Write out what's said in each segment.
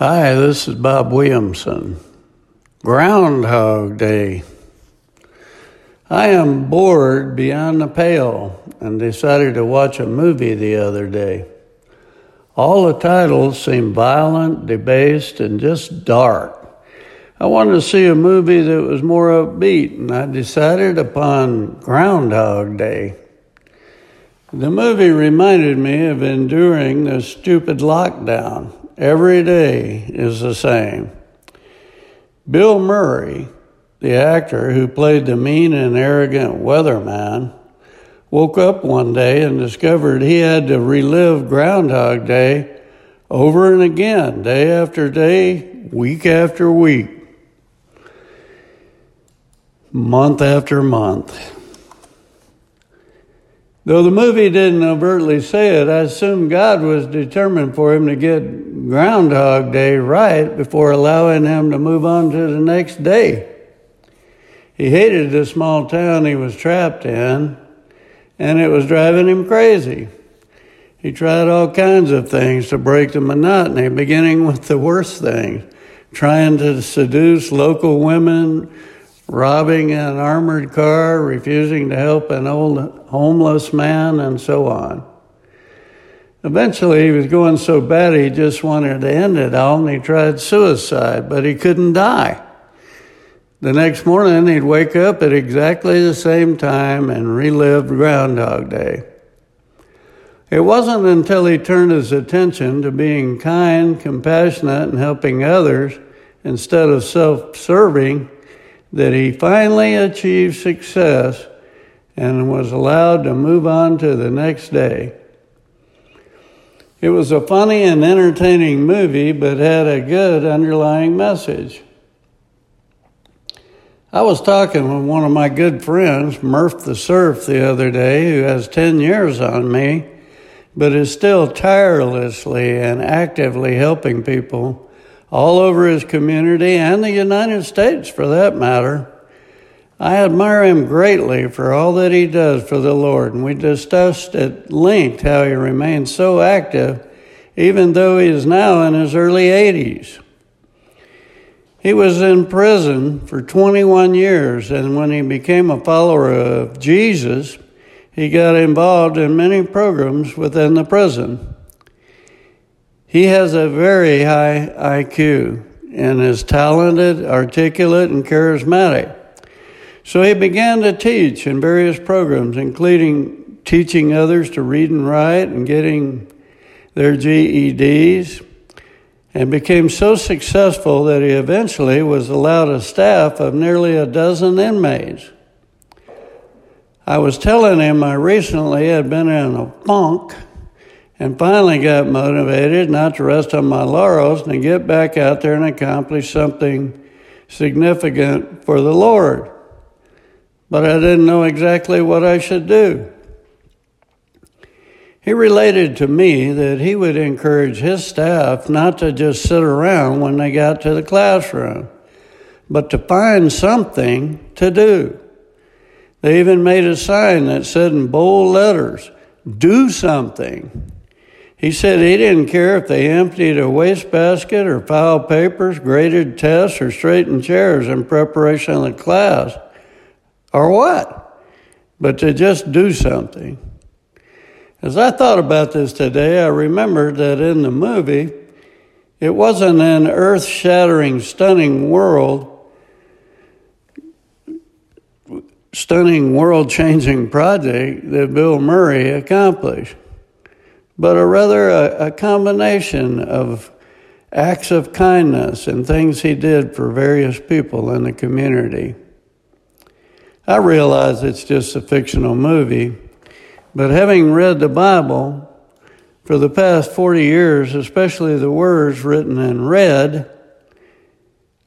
Hi, this is Bob Williamson. Groundhog Day. I am bored beyond the pale and decided to watch a movie the other day. All the titles seemed violent, debased, and just dark. I wanted to see a movie that was more upbeat, and I decided upon Groundhog Day. The movie reminded me of enduring the stupid lockdown Every day is the same. Bill Murray, the actor who played the mean and arrogant weatherman, woke up one day and discovered he had to relive Groundhog Day over and again, day after day, week after week, month after month. Though the movie didn't overtly say it, I assume God was determined for him to get Groundhog Day right before allowing him to move on to the next day. He hated the small town he was trapped in, and it was driving him crazy. He tried all kinds of things to break the monotony, beginning with the worst things trying to seduce local women robbing an armored car, refusing to help an old homeless man, and so on. Eventually, he was going so bad he just wanted to end it all, and he tried suicide, but he couldn't die. The next morning, he'd wake up at exactly the same time and relive Groundhog Day. It wasn't until he turned his attention to being kind, compassionate, and helping others instead of self serving that he finally achieved success and was allowed to move on to the next day. It was a funny and entertaining movie, but had a good underlying message. I was talking with one of my good friends, Murph the Surf, the other day, who has 10 years on me, but is still tirelessly and actively helping people all over his community and the United States for that matter. I admire him greatly for all that he does for the Lord, and we discussed at length how he remains so active even though he is now in his early 80s. He was in prison for 21 years, and when he became a follower of Jesus, he got involved in many programs within the prison. He has a very high IQ and is talented, articulate, and charismatic. So he began to teach in various programs, including teaching others to read and write and getting their GEDs, and became so successful that he eventually was allowed a staff of nearly a dozen inmates. I was telling him I recently had been in a funk and finally got motivated not to rest on my laurels and to get back out there and accomplish something significant for the Lord. But I didn't know exactly what I should do. He related to me that he would encourage his staff not to just sit around when they got to the classroom, but to find something to do. They even made a sign that said in bold letters, do something. He said he didn't care if they emptied a wastebasket or filed papers, graded tests, or straightened chairs in preparation of the class, or what, but to just do something. As I thought about this today, I remembered that in the movie, it wasn't an earth shattering, stunning world, stunning, world changing project that Bill Murray accomplished but a rather a, a combination of acts of kindness and things he did for various people in the community. I realize it's just a fictional movie, but having read the Bible for the past 40 years, especially the words written in red,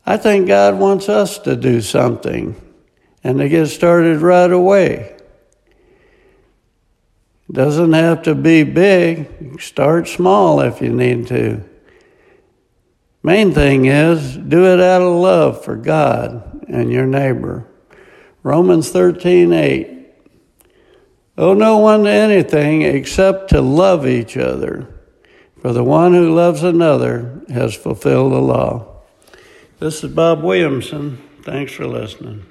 I think God wants us to do something and to get started right away. Doesn't have to be big. Start small if you need to. Main thing is do it out of love for God and your neighbor. Romans 13 8. Owe no one to anything except to love each other. For the one who loves another has fulfilled the law. This is Bob Williamson. Thanks for listening.